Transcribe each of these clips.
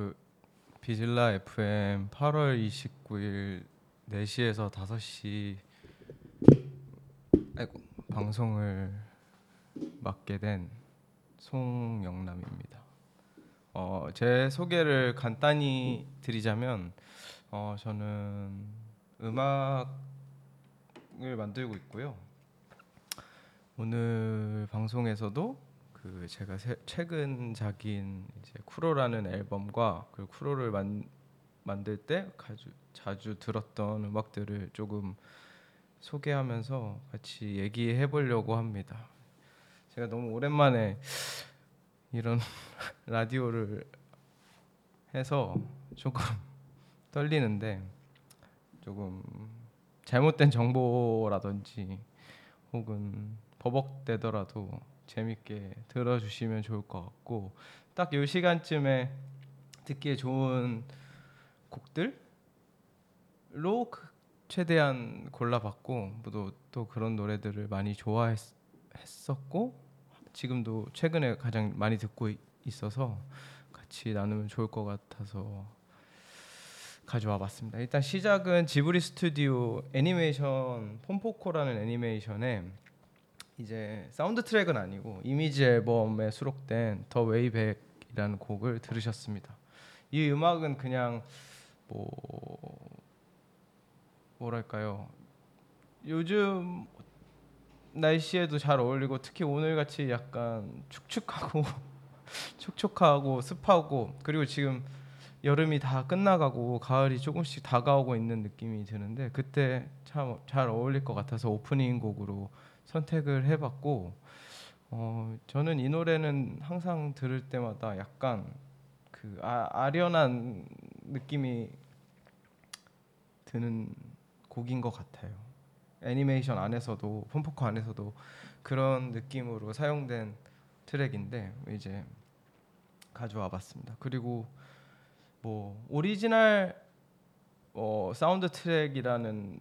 그 비질라 FM 8월 29일 4시에서 5시 아이고, 방송을 맡게 된 송영남입니다. 어, 제 소개를 간단히 드리자면 어, 저는 음악을 만들고 있고요. 오늘 방송에서도 그 제가 새, 최근 작인 이제 쿠로라는 앨범과 그 쿠로를 만, 만들 때 자주, 자주 들었던 음악들을 조금 소개하면서 같이 얘기해 보려고 합니다. 제가 너무 오랜만에 이런 라디오를 해서 조금 떨리는데 조금 잘못된 정보라든지 혹은 버벅대더라도 재밌게 들어주시면 좋을 것 같고 딱이 시간쯤에 듣기에 좋은 곡들로 그 최대한 골라봤고 또, 또 그런 노래들을 많이 좋아했었고 지금도 최근에 가장 많이 듣고 있어서 같이 나누면 좋을 것 같아서 가져와 봤습니다. 일단 시작은 지브리 스튜디오 애니메이션 폼포코라는 애니메이션에 이제 사운드 트랙은 아니고 이미지 앨범에 수록된 The Way Back이라는 곡을 들으셨습니다. 이 음악은 그냥 뭐 뭐랄까요? 요즘 날씨에도 잘 어울리고 특히 오늘 같이 약간 축축하고 촉촉하고 습하고 그리고 지금 여름이 다 끝나가고 가을이 조금씩 다가오고 있는 느낌이 드는데 그때 참 잘 어울릴 것 같아서 오프닝 곡으로 선택을 해봤고 어, 저는 이 노래는 항상 들을 때마다 약간 그 아, 아련한 느낌이 드는 곡인 것 같아요. 애니메이션 안에서도 폼포코 안에서도 그런 느낌으로 사용된 트랙인데 이제 가져와봤습니다. 그리고 뭐 오리지널 어, 사운드 트랙이라는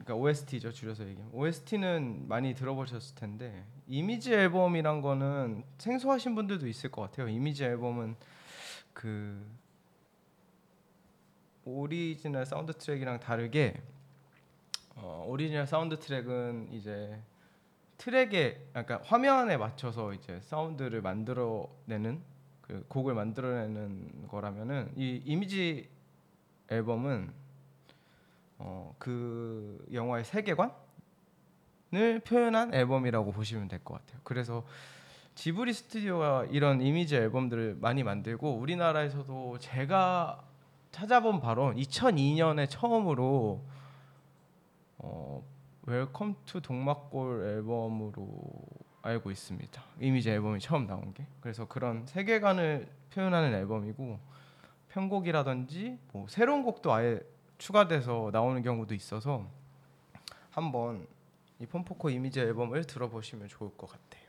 그러니까 OST죠 줄여서 얘기하면 OST는 많이 들어보셨을 텐데 이미지 앨범이란 거는 생소하신 분들도 있을 것 같아요. 이미지 앨범은 그 오리지널 사운드 트랙이랑 다르게 어, 오리지널 사운드 트랙은 이제 트랙에 그러니까 화면에 맞춰서 이제 사운드를 만들어내는 그 곡을 만들어내는 거라면은 이 이미지 앨범은 어, 그 영화의 세계관을 표현한 앨범이라고 보시면 될 것 같아요. 그래서 지브리 스튜디오가 이런 이미지 앨범들을 많이 만들고 우리나라에서도 제가 찾아본 바로 2002년에 처음으로 어, 웰컴 투 동막골 앨범으로 알고 있습니다. 이미지 앨범이 처음 나온 게. 그래서 그런 세계관을 표현하는 앨범이고 편곡이라든지 뭐 새로운 곡도 아예 추가돼서 나오는 경우도 있어서 한번 이 폼포코 이미지 앨범을 들어보시면 좋을 것 같아요.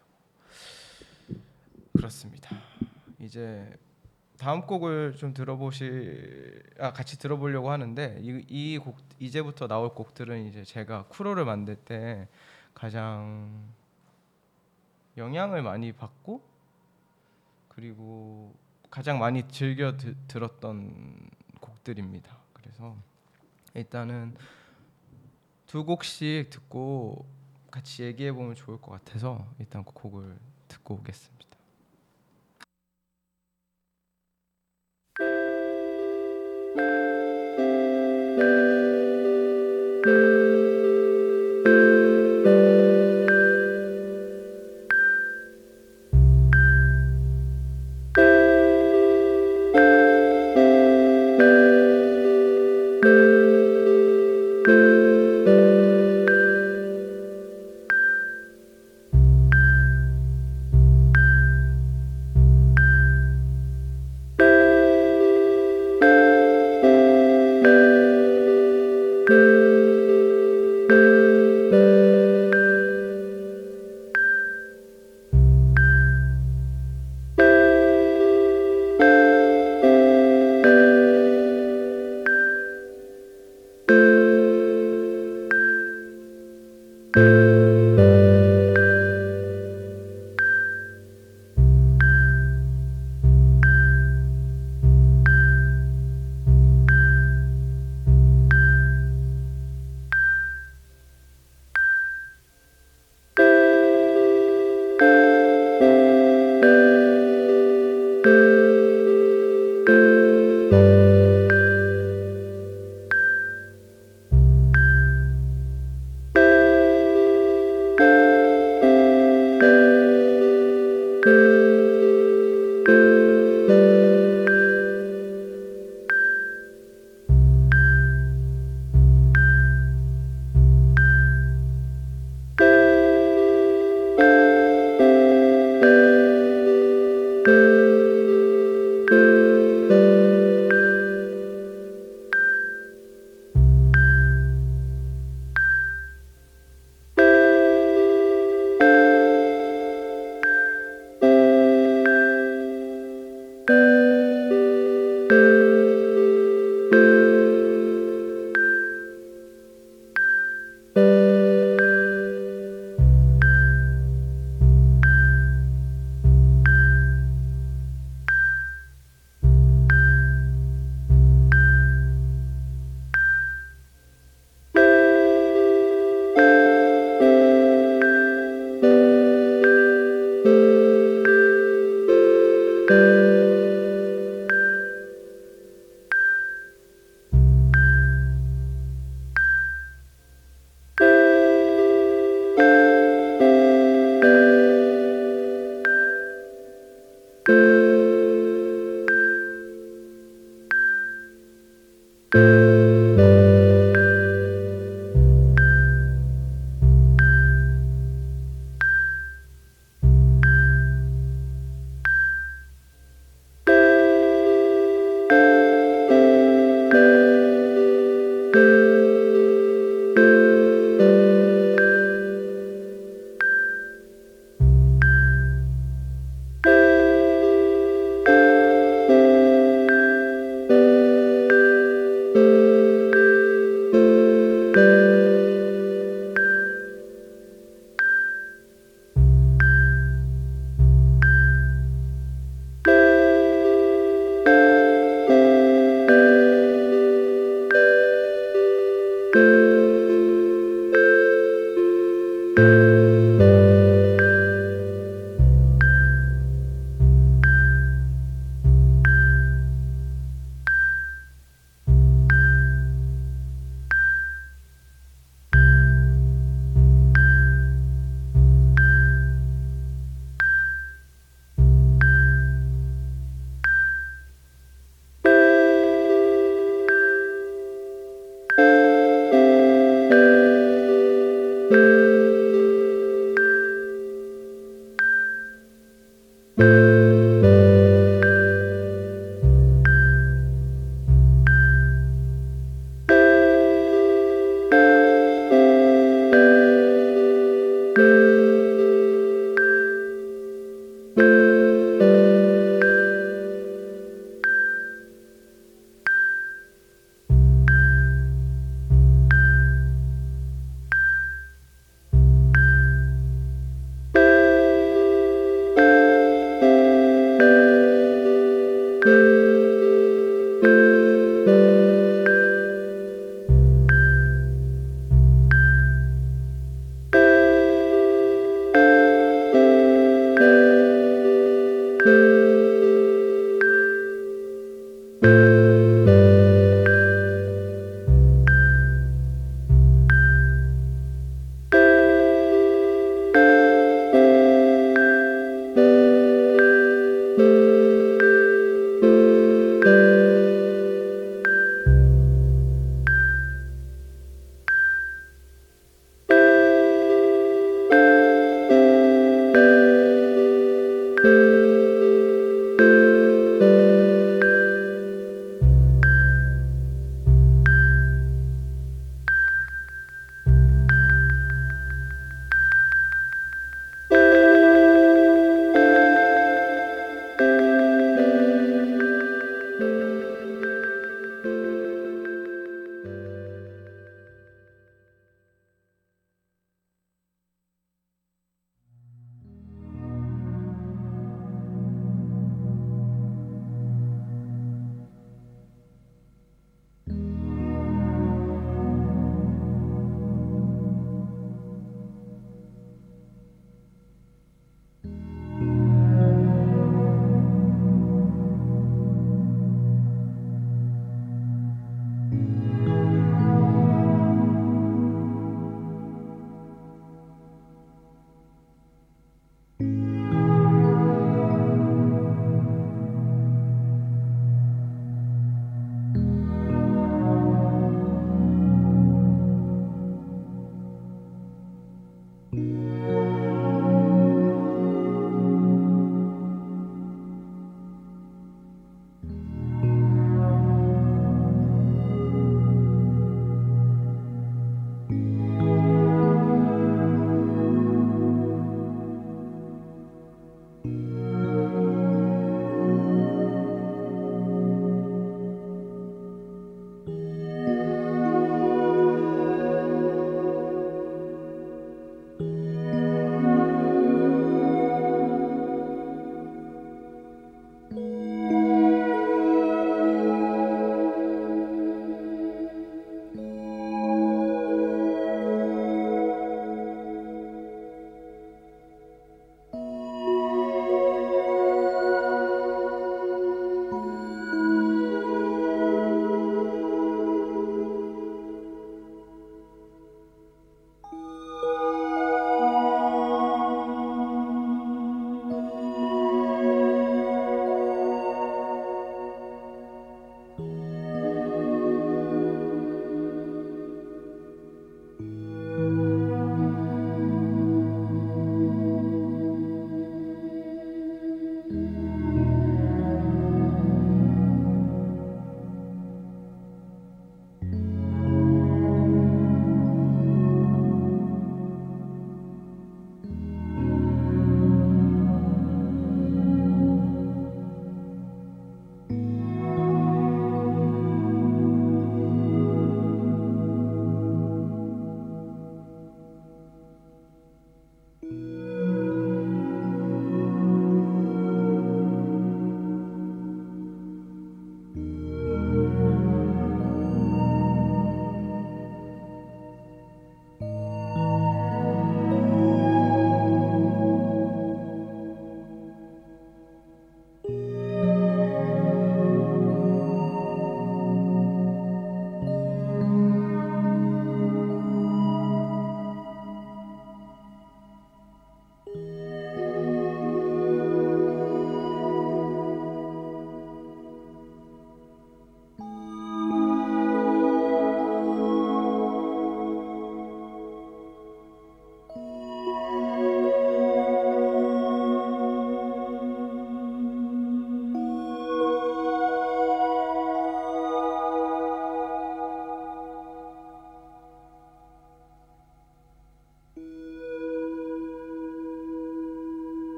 그렇습니다. 이제 다음 곡을 좀 들어보실 아 같이 들어보려고 하는데 이곡 이제부터 나올 곡들은 이제 제가 쿠로를 만들 때 가장 영향을 많이 받고 그리고 가장 많이 즐겨 드, 들었던 곡들입니다. 그래서 일단은 두 곡씩 듣고 같이 얘기해 보면 좋을 것 같아서 일단 그 곡을 듣고 오겠습니다.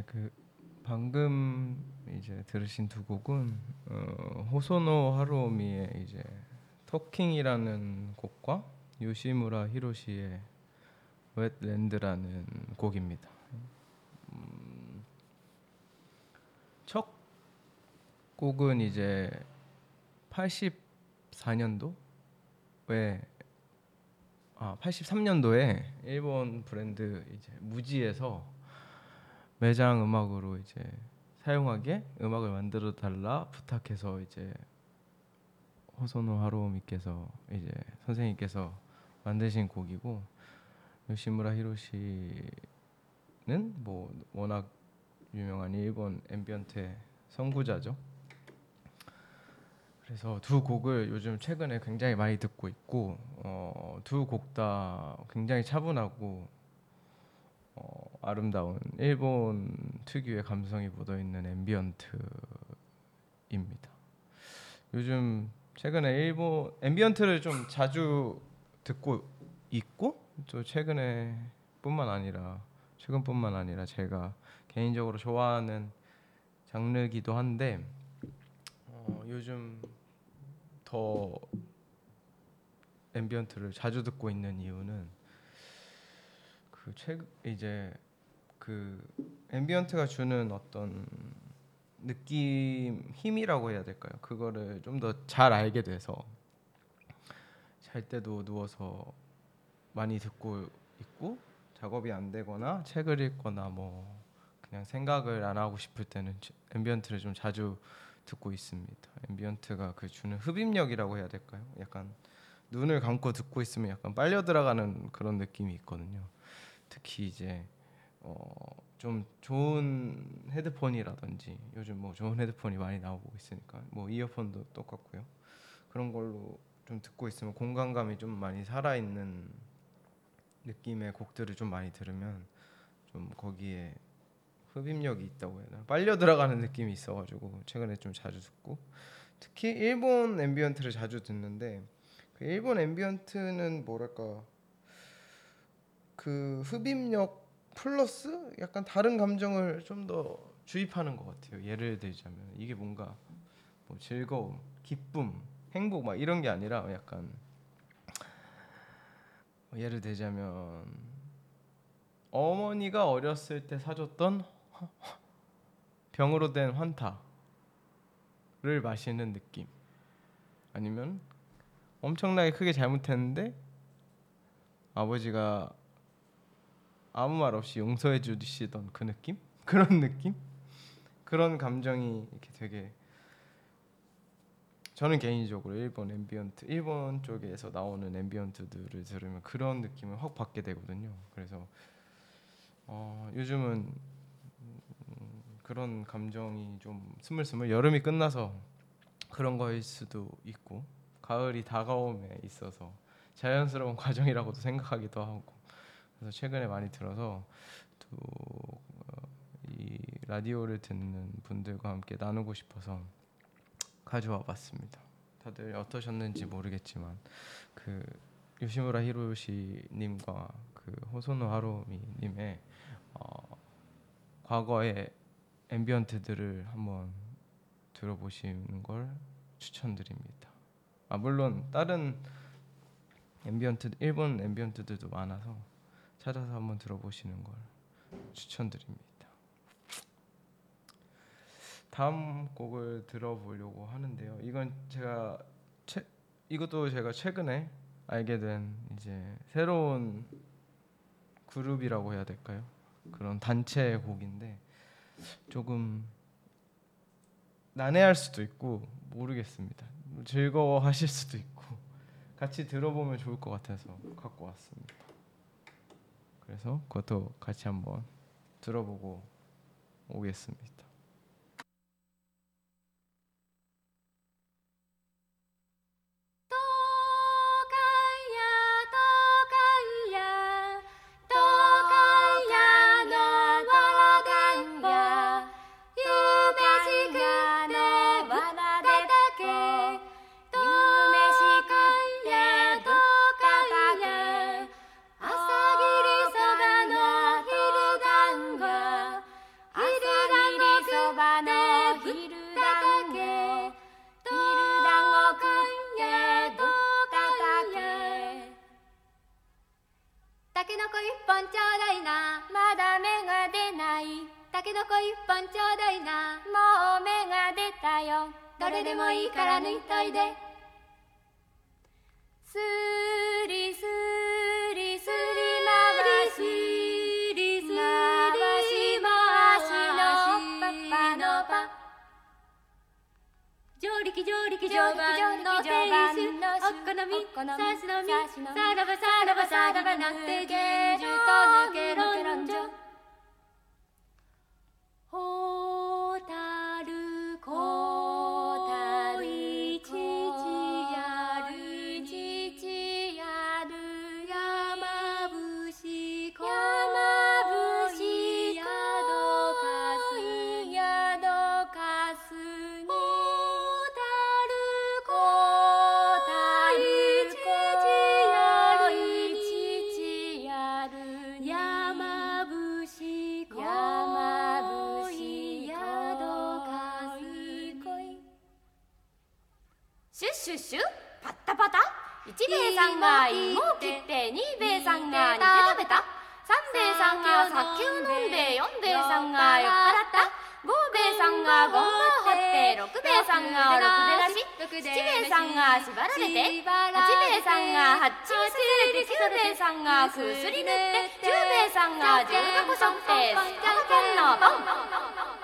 네, 그 방금 이제 들으신 두 곡은 어, 호소노 하루오미의 이제 토킹이라는 곡과 요시무라 히로시의 웻랜드라는 곡입니다. 음, 첫 곡은 이제 84년도에 아 83년도에 일본 브랜드 이제 무지에서 매장 음악으로 이제 사용하게 음악을 만들어 달라 부탁해서 이제 호소노 하루오미께서 이제 선생님께서 만드신 곡이고 요시무라 히로시는 뭐 워낙 유명한 일본 ambient의 선구자죠. 그래서 두 곡을 요즘 최근에 굉장히 많이 듣고 있고 어, 두 곡 다 굉장히 차분하고 어, 아름다운 일본 특유의 감성이 묻어 있는 ambient입니다. 요즘 최근에 일본 ambient를 좀 자주 듣고 있고 또 최근에뿐만 아니라 최근뿐만 아니라 제가 개인적으로 좋아하는 장르기도 한데 어, 요즘 더 ambient를 자주 듣고 있는 이유는 그 최근 이제 그 ambient가 주는 어떤 느낌 힘이라고 해야 될까요? 그거를 좀 더 잘 알게 돼서 잘 때도 누워서 많이 듣고 있고 작업이 안 되거나 책을 읽거나 뭐 그냥 생각을 안 하고 싶을 때는 ambient를 좀 자주 듣고 있습니다. ambient가 그 주는 흡입력이라고 해야 될까요? 약간 눈을 감고 듣고 있으면 약간 빨려 들어가는 그런 느낌이 있거든요. 특히 이제 어, 좀 좋은 헤드폰이라든지 요즘 뭐 좋은 헤드폰이 많이 나오고 있으니까 뭐 이어폰도 똑같고요. 그런 걸로 좀 듣고 있으면 공간감이 좀 많이 살아 있는 느낌의 곡들을 좀 많이 들으면 좀 거기에 흡입력이 있다고 해야 되나? 빨려 들어가는 느낌이 있어가지고 최근에 좀 자주 듣고. 특히 일본 ambient를 자주 듣는데 그 일본 ambient는 뭐랄까? 그 흡입력 플러스 약간 다른 감정을 좀 더 주입하는 것 같아요. 예를 들자면 이게 뭔가 뭐 즐거움, 기쁨, 행복 막 이런 게 아니라 약간 예를 들자면 어머니가 어렸을 때 사줬던 병으로 된 환타를 마시는 느낌 아니면 엄청나게 크게 잘못했는데 아버지가 아무 말 없이 용서해 주시던 그 느낌 그런 느낌 그런 감정이 이렇게 되게 저는 개인적으로 일본 ambient 일본 쪽에서 나오는 ambient들을 들으면 그런 느낌을 확 받게 되거든요. 그래서 어, 요즘은 음, 그런 감정이 좀 스물스물 여름이 끝나서 그런 거일 수도 있고 가을이 다가옴에 있어서 자연스러운 과정이라고도 생각하기도 하고 그래서 최근에 많이 들어서 또이 어, 라디오를 듣는 분들과 함께 나누고 싶어서 가져와 봤습니다. 다들 어떠셨는지 모르겠지만 그 요시무라 히로시 님과 그 호소노 하루오미 님의 어, 과거의 ambient들을 한번 들어보시는 걸 추천드립니다. 아 물론 다른 ambient 일본 ambient들도 많아서 찾아서 한번 들어보시는 걸 추천드립니다. 다음 곡을 들어보려고 하는데요. 이건 제가 최, 이것도 제가 최근에 알게 된 이제 새로운 그룹이라고 해야 될까요? 그런 단체 곡인데 조금 난해할 수도 있고 모르겠습니다. 즐거워하실 수도 있고 같이 들어보면 좋을 것 같아서 갖고 왔습니다. 그래서 그것도 같이 한번 들어보고 오겠습니다. が6出だし7名さんが縛られて8名さんが発注されて9名さんが薬塗って10名さんが10箱背負ってスキャンのボン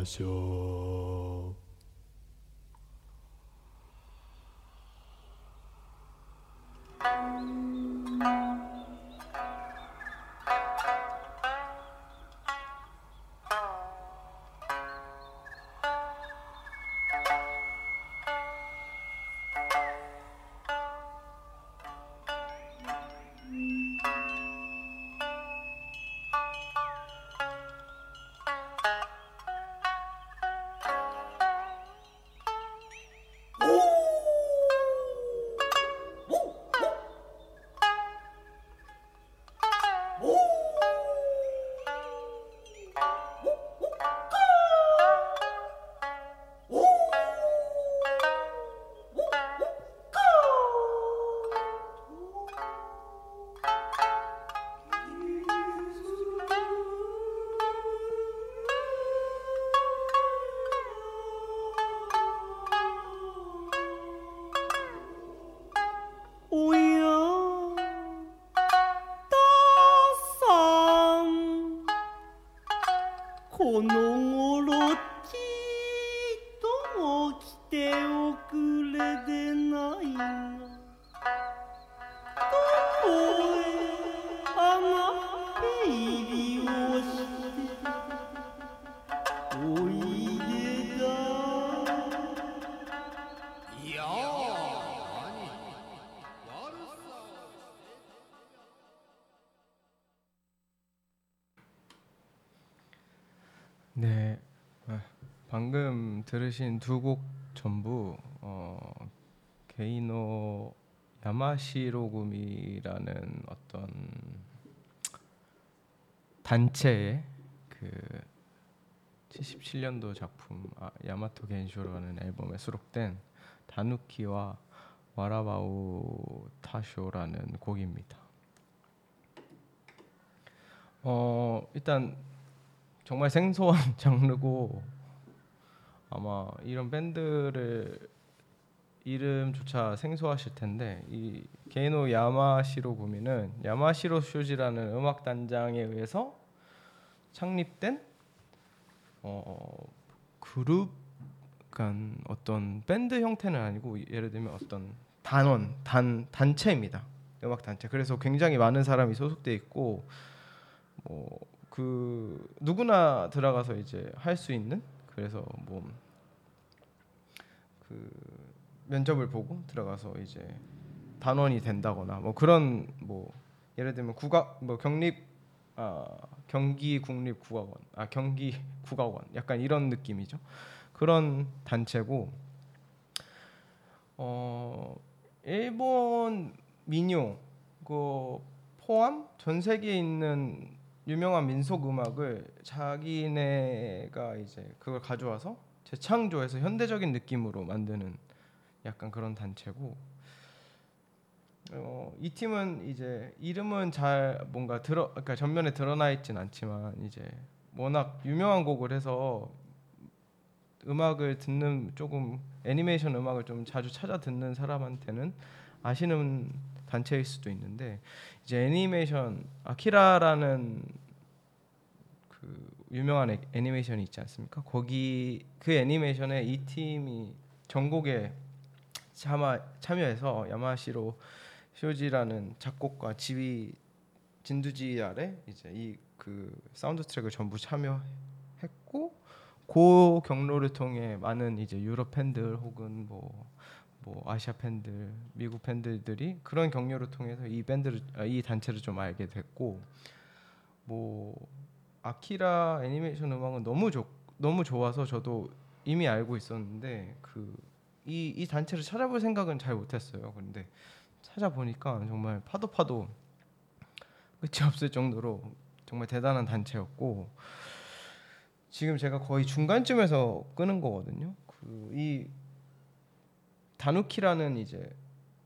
Passion. 들으신 두 곡 전부 어, 게이노 야마시로구미라는 어떤 단체의 그 77년도 작품 아, 야마토 겐쇼라는 앨범에 수록된 다누키와 와라바우 타쇼라는 곡입니다. 어 일단 정말 생소한 장르고 아마 이런 밴드를 이름조차 생소하실 텐데 이 게이노 야마시로 구미는 야마시로 쇼지라는 음악 단장에 의해서 창립된 어 그룹 간 어떤 밴드 형태는 아니고 예를 들면 어떤 단원 단 단체입니다. 음악 단체. 그래서 굉장히 많은 사람이 소속돼 있고 뭐 그 누구나 들어가서 이제 할 수 있는 그래서 뭐 그 면접을 보고 들어가서 이제 단원이 된다거나 뭐 그런 뭐 예를 들면 국악 뭐 경립 아 경기 국립 국악원 아 경기 국악원 약간 이런 느낌이죠. 그런 단체고 어 일본 민요 그 포함 전 세계에 있는 유명한 민속 음악을 자기네가 이제 그걸 가져와서 재창조해서 현대적인 느낌으로 만드는 약간 그런 단체고 어, 이 팀은 이제 이름은 잘 뭔가 드러 그러니까 전면에 드러나 있진 않지만 이제 워낙 유명한 곡을 해서 음악을 듣는 조금 애니메이션 음악을 좀 자주 찾아 듣는 사람한테는 아시는 단체일 수도 있는데 이제 애니메이션 아키라라는 그 유명한 애- 애니메이션이 있지 않습니까? 거기 그 애니메이션에 이 팀이 전곡에 참아, 참여해서 야마시로 쇼지라는 작곡가 지휘 진두지휘 아래 이제 이 그 사운드 트랙을 전부 참여했고 그 경로를 통해 많은 이제 유럽 팬들 혹은 뭐, 뭐 아시아 팬들, 미국 팬들들이 그런 경로를 통해서 이 밴드를 아, 이 단체를 좀 알게 됐고 뭐 아키라 애니메이션 음악은 너무 좋 너무 좋아서 저도 이미 알고 있었는데 그 이 이 단체를 찾아볼 생각은 잘 못했어요. 그런데 찾아보니까 정말 파도 파도 끝이 없을 정도로 정말 대단한 단체였고 지금 제가 거의 중간쯤에서 끄는 거거든요. 그 이 다누키라는 이제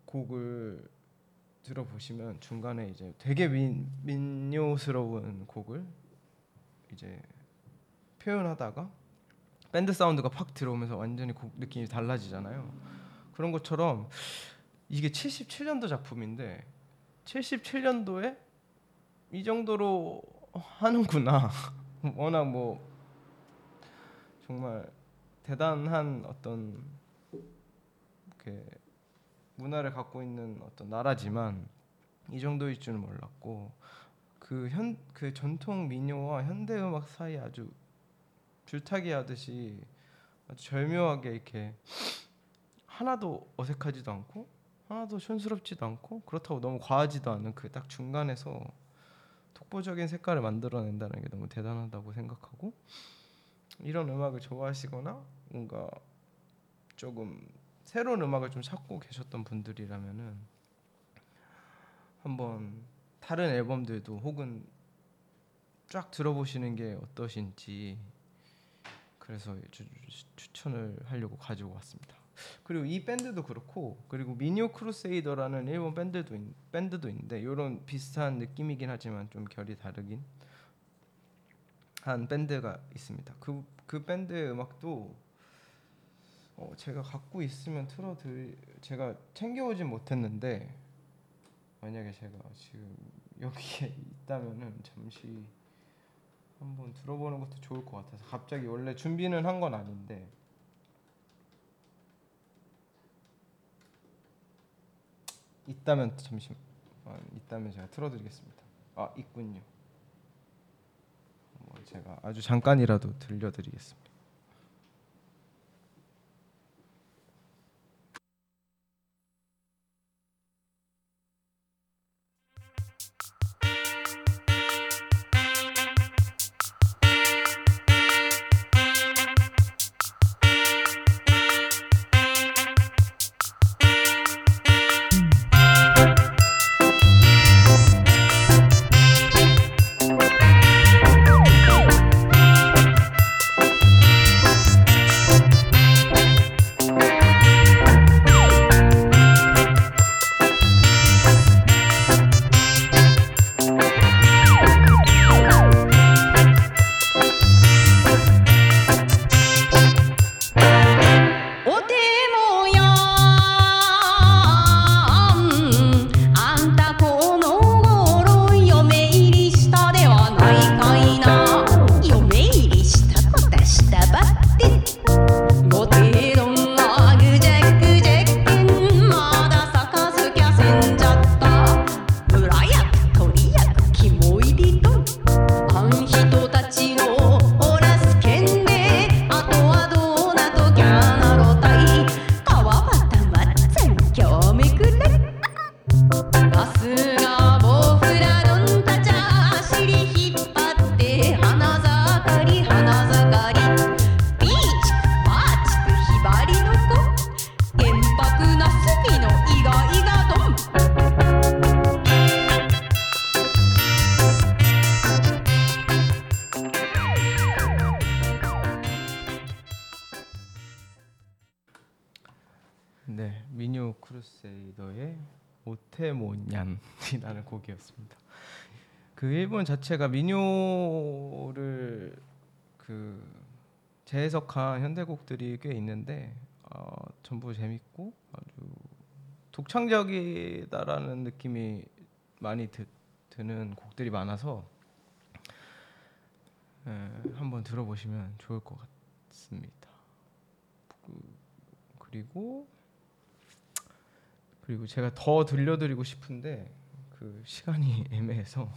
곡을 들어보시면 중간에 이제 되게 민, 민요스러운 곡을 이제 표현하다가 밴드 사운드가 팍 들어오면서 완전히 곡 느낌이 달라지잖아요. 그런 것처럼 이게 77년도 작품인데 77년도에 이 정도로 어, 하는구나. 워낙 뭐 정말 대단한 어떤 그 문화를 갖고 있는 어떤 나라지만 이 정도일 줄은 몰랐고 그 현 그 전통 민요와 현대 음악 사이 아주 줄타기 하듯이 아주 절묘하게 이렇게 하나도 어색하지도 않고 하나도 촌스럽지도 않고 그렇다고 너무 과하지도 않은 그 딱 중간에서 독보적인 색깔을 만들어낸다는 게 너무 대단하다고 생각하고 이런 음악을 좋아하시거나 뭔가 조금 새로운 음악을 좀 찾고 계셨던 분들이라면은 한번 다른 앨범들도 혹은 쫙 들어보시는 게 어떠신지 그래서 추, 추천을 하려고 가지고 왔습니다. 그리고 이 밴드도 그렇고 그리고 미니오 크루세이더라는 일본 밴드도 있, 밴드도 있는데 이런 비슷한 느낌이긴 하지만 좀 결이 다르긴 한 밴드가 있습니다. 그그 밴드의 음악도 어, 제가 갖고 있으면 틀어드 제가 챙겨오진 못했는데 만약에 제가 지금 여기에 있다면은 잠시 한번 들어보는 것도 좋을 것 같아서 갑자기 원래 준비는 한 건 아닌데 있다면 잠시만 있다면 제가 틀어드리겠습니다. 아 있군요. 뭐 제가 아주 잠깐이라도 들려드리겠습니다. 일본 자체가 민요를 그 재해석한 현대곡들이 꽤 있는데 어, 전부 재밌고 아주 독창적이다라는 느낌이 많이 드, 드는 곡들이 많아서 에, 한번 들어보시면 좋을 것 같습니다. 그, 그리고 그리고 제가 더 들려드리고 싶은데 그 시간이 애매해서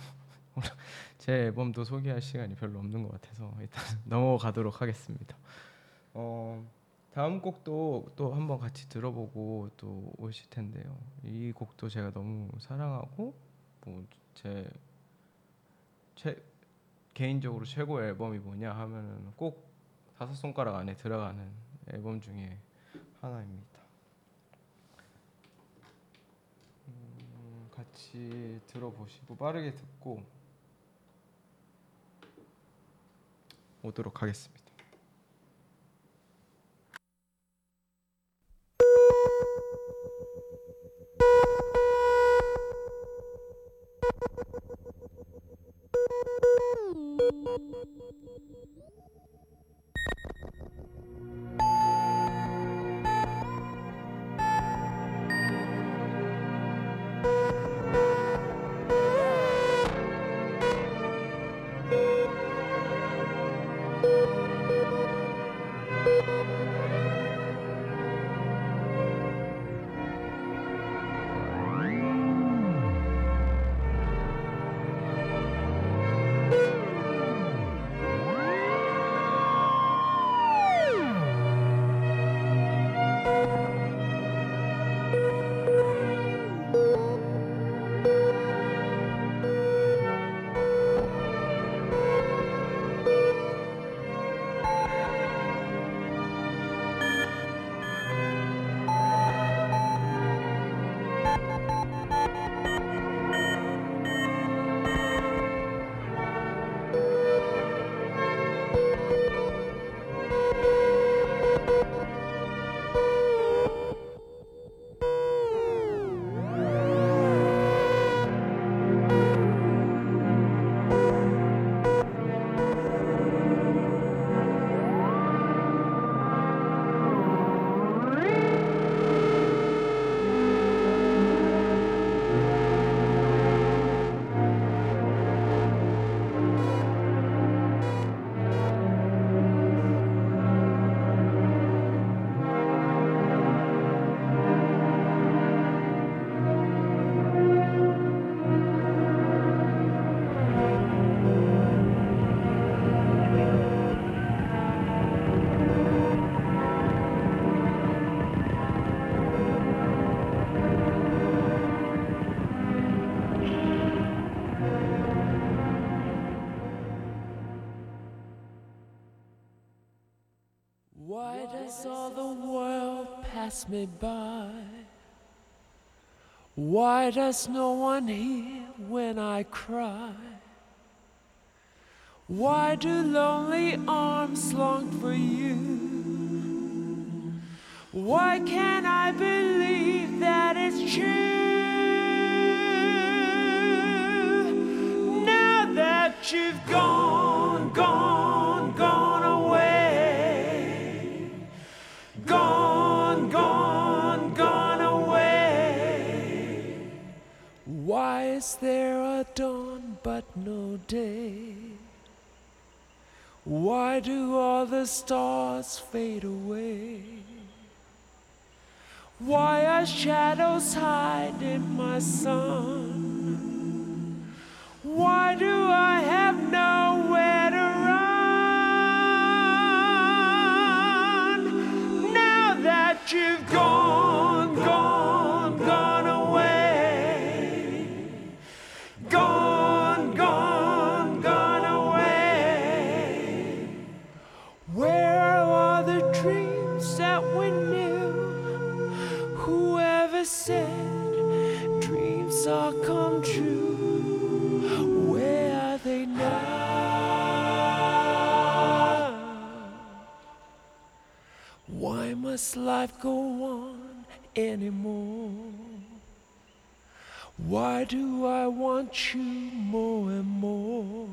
제 앨범도 소개할 시간이 별로 없는 것 같아서 일단 넘어가도록 하겠습니다. 어, 다음 곡도 또 한번 같이 들어보고 또 오실 텐데요. 이 곡도 제가 너무 사랑하고 뭐제 제 개인적으로 최고 앨범이 뭐냐 하면은 꼭 다섯 손가락 안에 들어가는 앨범 중에 하나입니다. 음, 같이 들어보시고 빠르게 듣고 오도록 하겠습니다. Me by? Why does no one hear when I cry? Why do lonely arms long for you? Why can't I believe that it's true? Now that you've gone, Is there a dawn but no day? Why do all the stars fade away? Why are shadows hiding my sun? Why do I have nowhere do I want you more and more?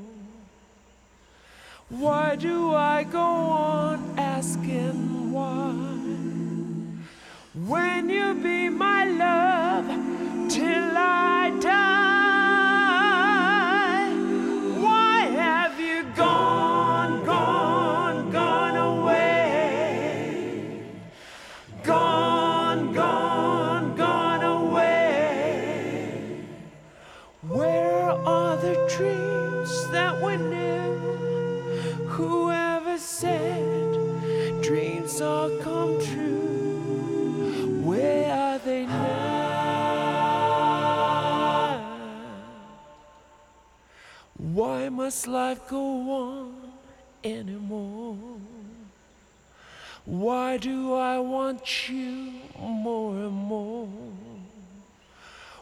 Why do I go on asking why? When you be must life go on anymore? Why do I want you more and more?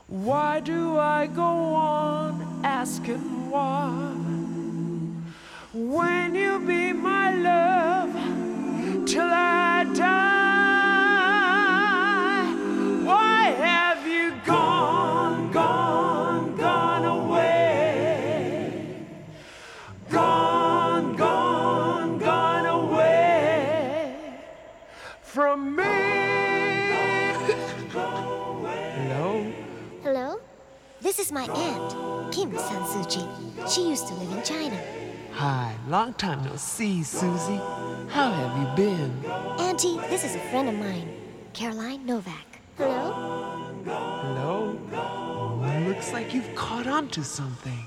Why do I go on asking why? When you be my love till I from me. Hello? Hello? This is my aunt, Kim Sansuji. She used to live in China. Hi, long time no see, Susie. How have you been? Auntie, this is a friend of mine, Caroline Novak. Hello? Hello? Looks like you've caught on to something.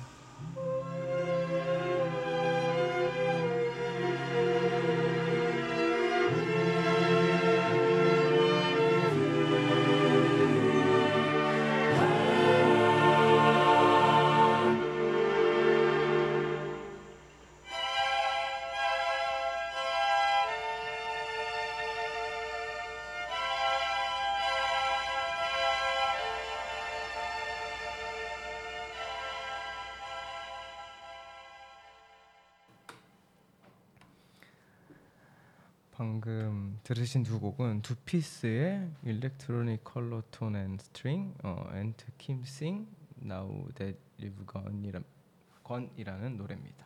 들으신 두 곡은 두 피스의 일렉트로닉 컬러 톤 앤 스트링, 어, 앤트 킴싱, That You've Gone이라, Gone이라는 노래입니다.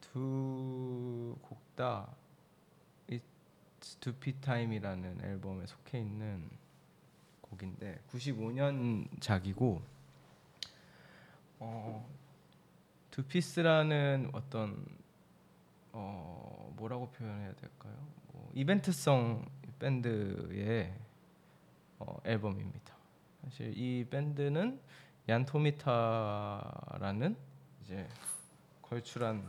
두 곡다 두피 타임이라는 앨범에 속해 있는 곡인데 95년 작이고 어, 두 피스라는 어떤 어 뭐라고 표현해야 될까요? 뭐 이벤트성 밴드의 어, 앨범입니다. 사실 이 밴드는 얀토미타라는 이제 걸출한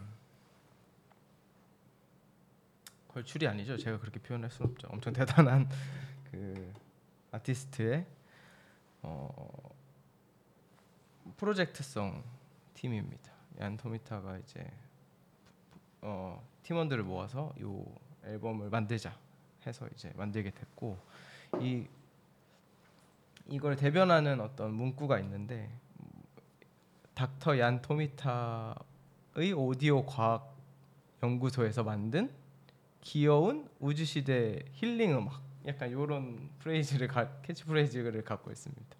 걸출이 아니죠. 제가 그렇게 표현할 수는 없죠. 엄청 대단한 그 아티스트의 어, 프로젝트성 팀입니다. 얀 토미타가 이제 어, 팀원들을 모아서 이 앨범을 만들자 해서 이제 만들게 됐고 이 이걸 대변하는 어떤 문구가 있는데 닥터 얀 토미타의 오디오 과학 연구소에서 만든 귀여운 우주 시대 힐링 음악 약간 이런 프레이즈를 가, 캐치 프레이즈를 갖고 있습니다.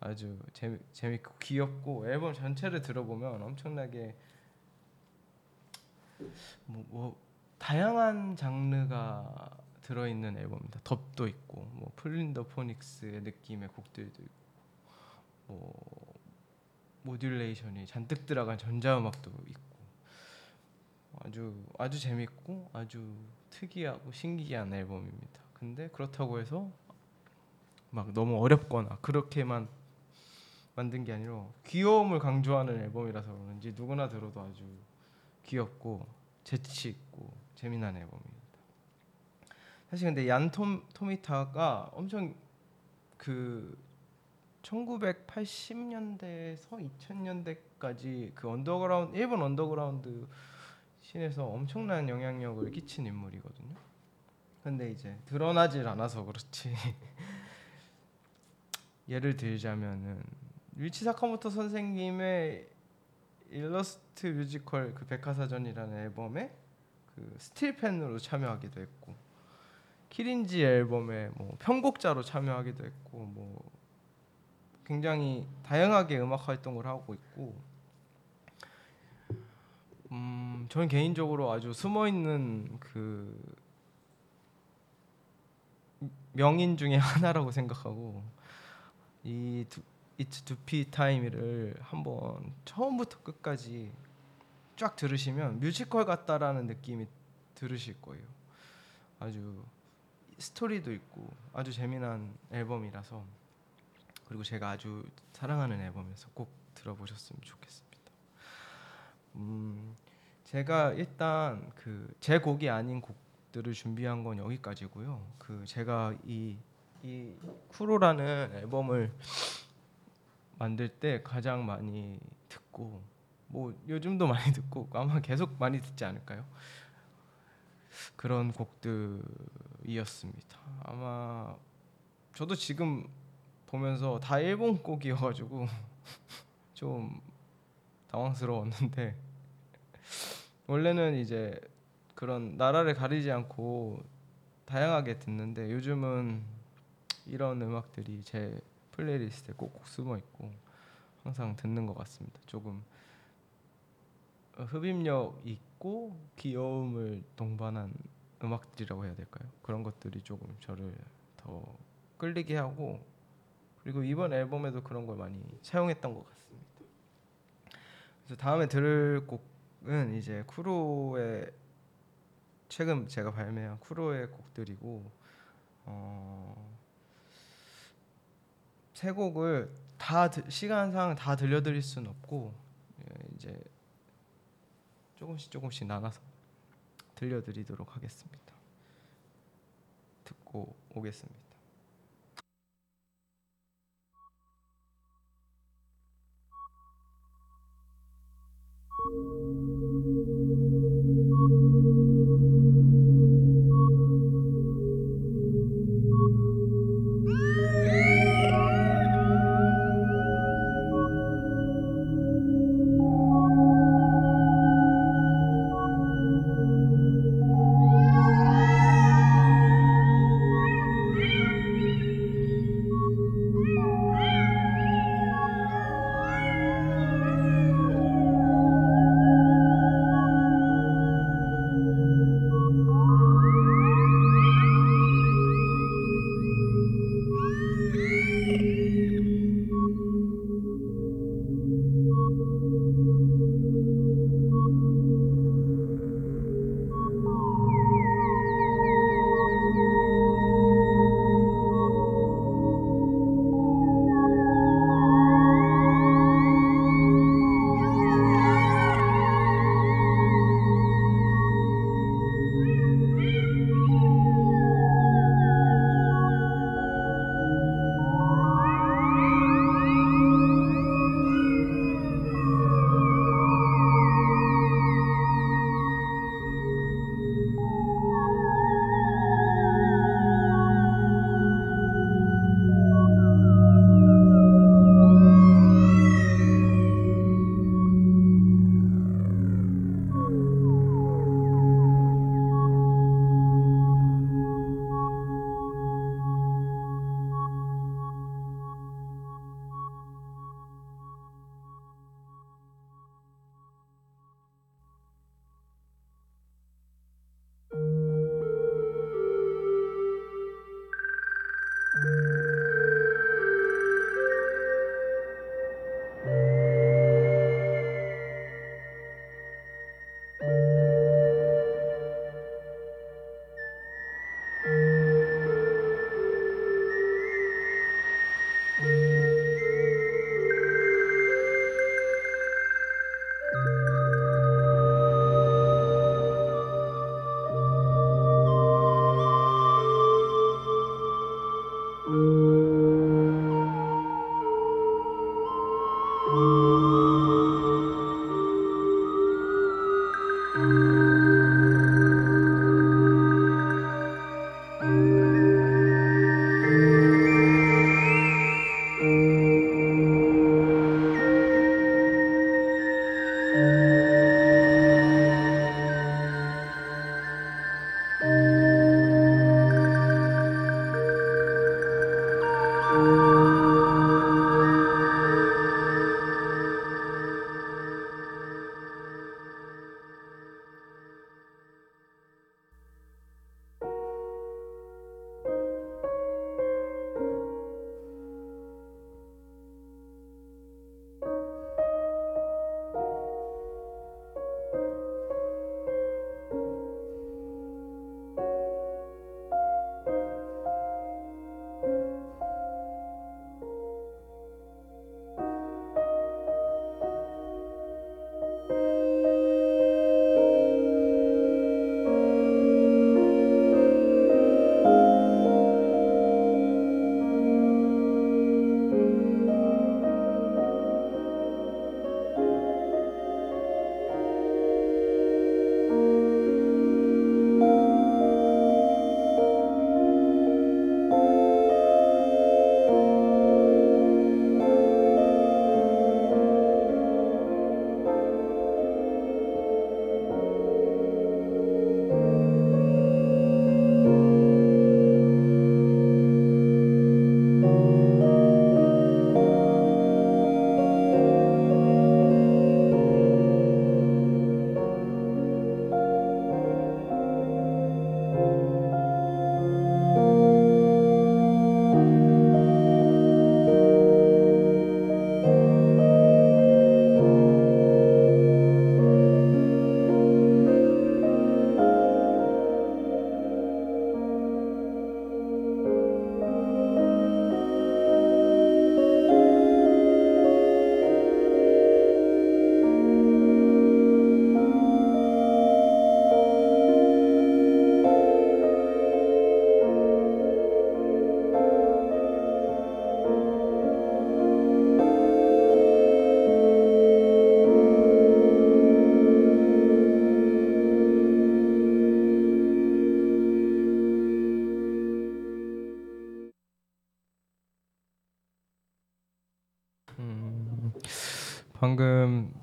아주 재미, 재밌고 귀엽고 앨범 전체를 들어보면 엄청나게 뭐, 뭐 다양한 장르가 들어있는 앨범입니다. dub도 있고 뭐 plunderphonics의 느낌의 곡들도 있고 뭐 modulation이 잔뜩 들어간 전자음악도 있고 아주 아주 재밌고 아주 특이하고 신기한 앨범입니다. 근데 그렇다고 해서 막 너무 어렵거나 그렇게만 만든 게 아니라 귀여움을 강조하는 앨범이라서 그런지 누구나 들어도 아주 귀엽고 재치 있고 재미난 앨범입니다. 사실 근데 얀 톰, 토미타가 엄청 그 1980년대에서 2000년대까지 그 언더그라운드 일본 언더그라운드 씬에서 엄청난 영향력을 끼친 인물이거든요. 근데 이제 드러나질 않아서 그렇지. 예를 들자면은 류이치 사카모토 선생님의 일러스트 뮤지컬 그 백과사전이라는 앨범에 그 steel pan으로 참여하기도 했고 키린지 앨범에 뭐 편곡자로 참여하기도 했고 뭐 굉장히 다양하게 음악 활동을 하고 있고 음 저는 개인적으로 아주 숨어 있는 그 명인 중에 하나라고 생각하고 이 두, It's Doopee Time을 한번 처음부터 끝까지 쫙 들으시면 뮤지컬 같다라는 느낌이 들으실 거예요. 아주 스토리도 있고 아주 재미난 앨범이라서 그리고 제가 아주 사랑하는 앨범에서 꼭 들어보셨으면 좋겠습니다. 음, 제가 일단 그 제 곡이 아닌 곡들을 준비한 건 여기까지고요. 그 제가 이 이 쿠로라는 앨범을 만들 때 가장 많이 듣고 뭐 요즘도 많이 듣고 아마 계속 많이 듣지 않을까요? 그런 곡들이었습니다. 아마 저도 지금 보면서 다 일본 곡이어가지고 좀 당황스러웠는데 원래는 이제 그런 나라를 가리지 않고 다양하게 듣는데 요즘은 이런 음악들이 제 playlist에 꼭꼭 숨어 있고 항상 듣는 것 같습니다. 조금 흡입력 있고 귀여움을 동반한 음악들이라고 해야 될까요? 그런 것들이 조금 저를 더 끌리게 하고 그리고 이번 앨범에도 그런 걸 많이 사용했던 것 같습니다. 그래서 다음에 들을 곡은 이제 쿠로의 최근 제가 발매한 쿠로의 곡들이고 어, 세 곡을 다 드- 시간상 다 들려드릴 수는 없고 예, 이제 조금씩 조금씩 나눠서 들려드리도록 하겠습니다. 듣고 오겠습니다.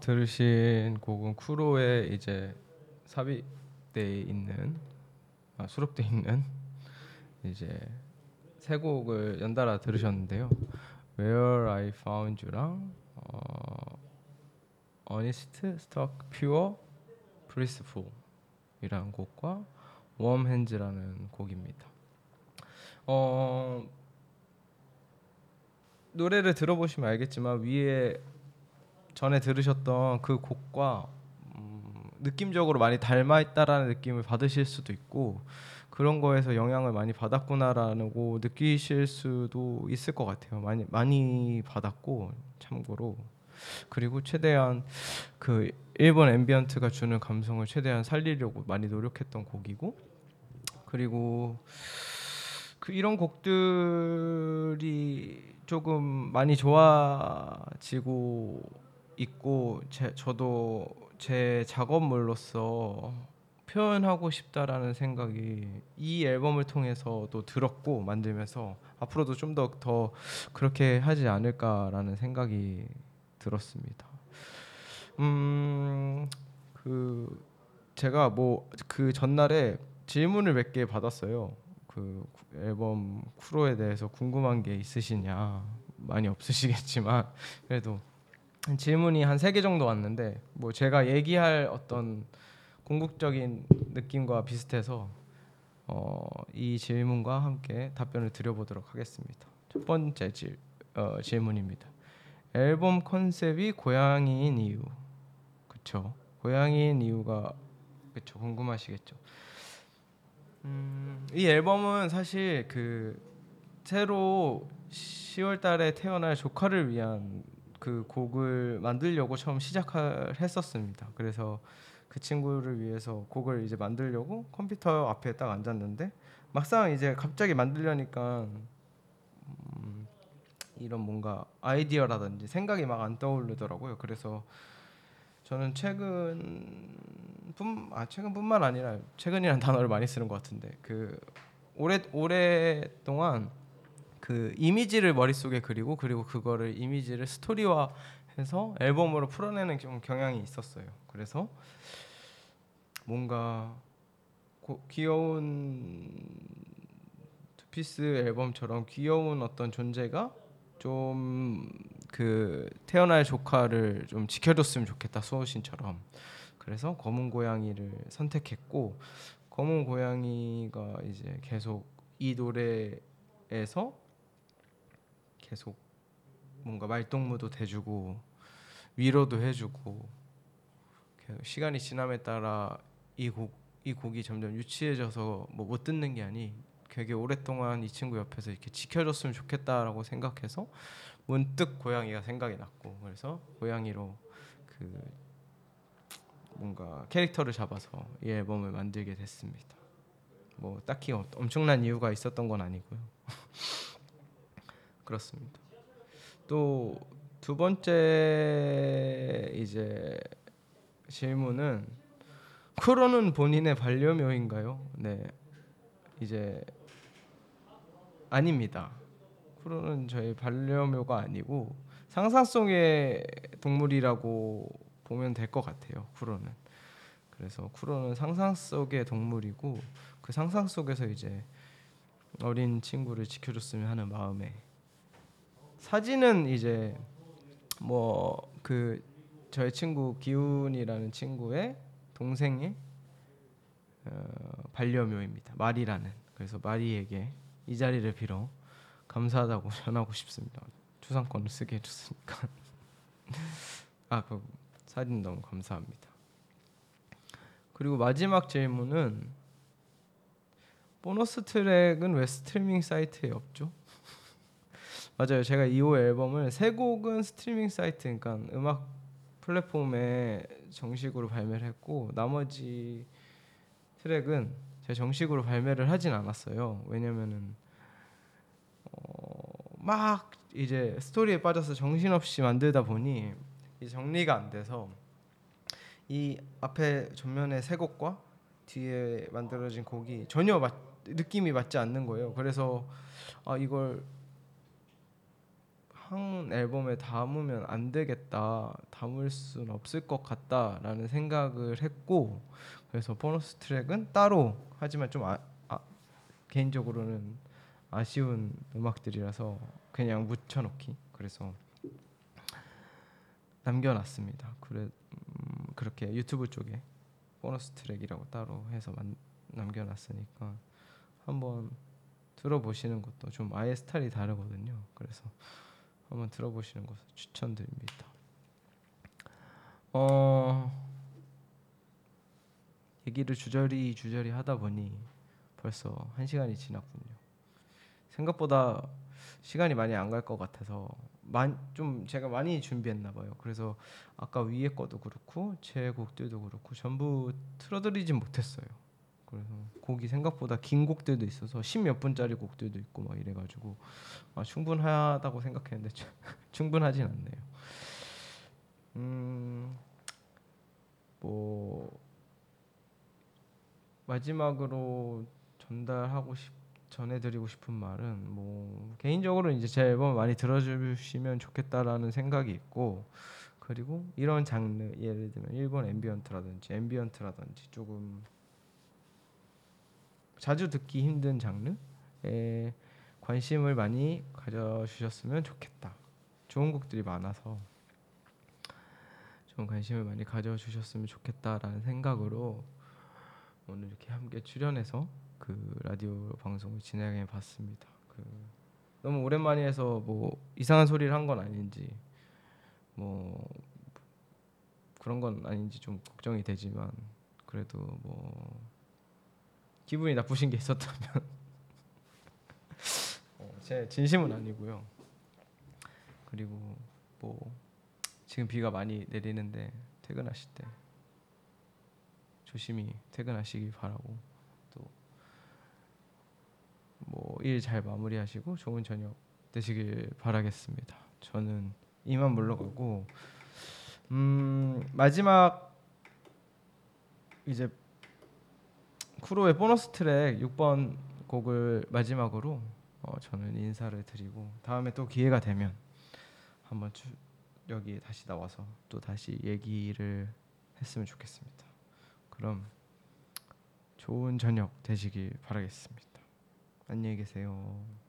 들으신 곡은 쿠로의 이제 삽입돼 있는 아, 수록돼 있는 이제 세 곡을 연달아 들으셨는데요. Where I Found You랑 어, Honest, Stuck, Pure, Blissful 이라는 곡과 Warm Hands라는 곡입니다. 어, 노래를 들어보시면 알겠지만 위에 전에 들으셨던 그 곡과 음, 느낌적으로 많이 닮아 있다라는 느낌을 받으실 수도 있고 그런 거에서 영향을 많이 받았구나라고 느끼실 수도 있을 것 같아요. 많이 많이 받았고 참고로 그리고 최대한 그 일본 ambient가 주는 감성을 최대한 살리려고 많이 노력했던 곡이고 그리고 그 이런 곡들이 조금 많이 좋아지고 있고 제, 저도 제 작업물로서 표현하고 싶다라는 생각이 이 앨범을 통해서도 들었고 만들면서 앞으로도 좀 더 더 그렇게 하지 않을까라는 생각이 들었습니다. 음, 그 제가 뭐 그 전날에 질문을 몇 개 받았어요. 그 앨범 쿠로에 대해서 궁금한 게 있으시냐? 많이 없으시겠지만 그래도 질문이 한 세 개 정도 왔는데 뭐 제가 얘기할 어떤 궁극적인 느낌과 비슷해서 어, 이 질문과 함께 답변을 드려보도록 하겠습니다. 첫 번째 질, 어, 질문입니다. 앨범 컨셉이 고양이인 이유, 그쵸? 고양이인 이유가 그쵸? 궁금하시겠죠? 음, 이 앨범은 사실 그 새로 10월달에 태어날 조카를 위한 그 곡을 만들려고 처음 시작을 했었습니다. 그래서 그 친구를 위해서 곡을 이제 만들려고 컴퓨터 앞에 딱 앉았는데 막상 이제 갑자기 만들려니까 음, 이런 뭔가 아이디어라든지 생각이 막 안 떠오르더라고요. 그래서 저는 최근 뿐, 아 최근뿐만 아니라 최근이라는 단어를 많이 쓰는 것 같은데 그 오래 오랫동안 그 이미지를 머릿속에 그리고 그리고 그거를 이미지를 스토리화해서 앨범으로 풀어내는 좀 경향이 있었어요. 그래서 뭔가 고, 귀여운 투피스 앨범처럼 귀여운 어떤 존재가 좀 그 태어날 조카를 좀 지켜줬으면 좋겠다 수호신처럼 그래서 검은 고양이를 선택했고 검은 고양이가 이제 계속 이 노래에서 계속 뭔가 말동무도 돼주고 위로도 해주고 시간이 지남에 따라 이 곡 이 곡이 점점 유치해져서 뭐 못 듣는 게 아니 되게 오랫동안 이 친구 옆에서 이렇게 지켜줬으면 좋겠다라고 생각해서 문득 고양이가 생각이 났고 그래서 고양이로 그 뭔가 캐릭터를 잡아서 이 앨범을 만들게 됐습니다. 뭐 딱히 어- 엄청난 이유가 있었던 건 아니고요. 그렇습니다. 또 두 번째 이제 질문은 쿠로는 본인의 반려묘인가요? 네, 이제 아닙니다. 쿠로는 저희 반려묘가 아니고 상상 속의 동물이라고 보면 될 것 같아요. 쿠로는 그래서 쿠로는 상상 속의 동물이고 그 상상 속에서 이제 어린 친구를 지켜줬으면 하는 마음에 사진은 이제 뭐 그 저의 친구 기훈이라는 친구의 동생의 어, 반려묘입니다. 마리라는 그래서 마리에게 이 자리를 빌어 감사하다고 전하고 싶습니다. 추상권을 쓰게 해줬으니까 아 그 사진 너무 감사합니다. 그리고 마지막 질문은 보너스 트랙은 왜 스트리밍 사이트에 없죠? 맞아요. 제가 2호 앨범을 세 곡은 스트리밍 사이트, 그러니까 음악 플랫폼에 정식으로 발매를 했고 나머지 트랙은 제가 정식으로 발매를 하진 않았어요. 왜냐면은 어, 막 이제 스토리에 빠져서 정신없이 만들다 보니 정리가 안 돼서 이 앞에 전면에 세 곡과 뒤에 만들어진 곡이 전혀 맞, 느낌이 맞지 않는 거예요. 그래서 아 이걸 한 앨범에 담으면 안 되겠다, 담을 수는 없을 것 같다라는 생각을 했고 그래서 보너스 트랙은 따로 하지만 좀 아, 아, 개인적으로는 아쉬운 음악들이라서 그냥 묻혀놓기 그래서 남겨놨습니다. 그래 음, 그렇게 유튜브 쪽에 보너스 트랙이라고 따로 해서 만, 남겨놨으니까 한번 들어보시는 것도 좀 아예 스타일이 다르거든요. 그래서 한번 들어보시는 것을 추천드립니다. 어 얘기를 주저리 주저리 하다 보니 벌써 한 시간이 지났군요. 생각보다 시간이 많이 안 갈 것 같아서 만, 좀 제가 많이 준비했나 봐요. 그래서 아까 위에 거도 그렇고 제 곡들도 그렇고 전부 틀어드리진 못했어요. 그래서 곡이 생각보다 긴 곡들도 있어서 십몇 분짜리 곡들도 있고 막 이래가지고 아, 충분하다고 생각했는데 추- 충분하진 않네요. 음, 뭐 마지막으로 전달하고 싶 전해드리고 싶은 말은 뭐 개인적으로 이제 제 앨범 많이 들어주시면 좋겠다라는 생각이 있고 그리고 이런 장르 예를 들면 일본 ambient라든지 ambient라든지 조금 자주 듣기 힘든 장르에 관심을 많이 가져주셨으면 좋겠다. 좋은 곡들이 많아서 좀 관심을 많이 가져주셨으면 좋겠다라는 생각으로 오늘 이렇게 함께 출연해서 그 라디오 방송을 진행해 봤습니다. 그 너무 오랜만에 해서 뭐 이상한 소리를 한 건 아닌지 뭐 그런 건 아닌지 좀 걱정이 되지만 그래도 뭐 기분이 나쁘신 게 있었다면 어, 제 진심은 아니고요. 그리고 뭐 지금 비가 많이 내리는데 퇴근하실 때 조심히 퇴근하시길 바라고 또 뭐 일 잘 마무리하시고 좋은 저녁 되시길 바라겠습니다. 저는 이만 물러가고 음 마지막 이제 쿠로의 보너스 트랙 6번 곡을 마지막으로 어, 저는 인사를 드리고 다음에 또 기회가 되면 한번 주, 여기 다시 나와서 또 다시 얘기를 했으면 좋겠습니다. 그럼 좋은 저녁 되시길 바라겠습니다. 안녕히 계세요.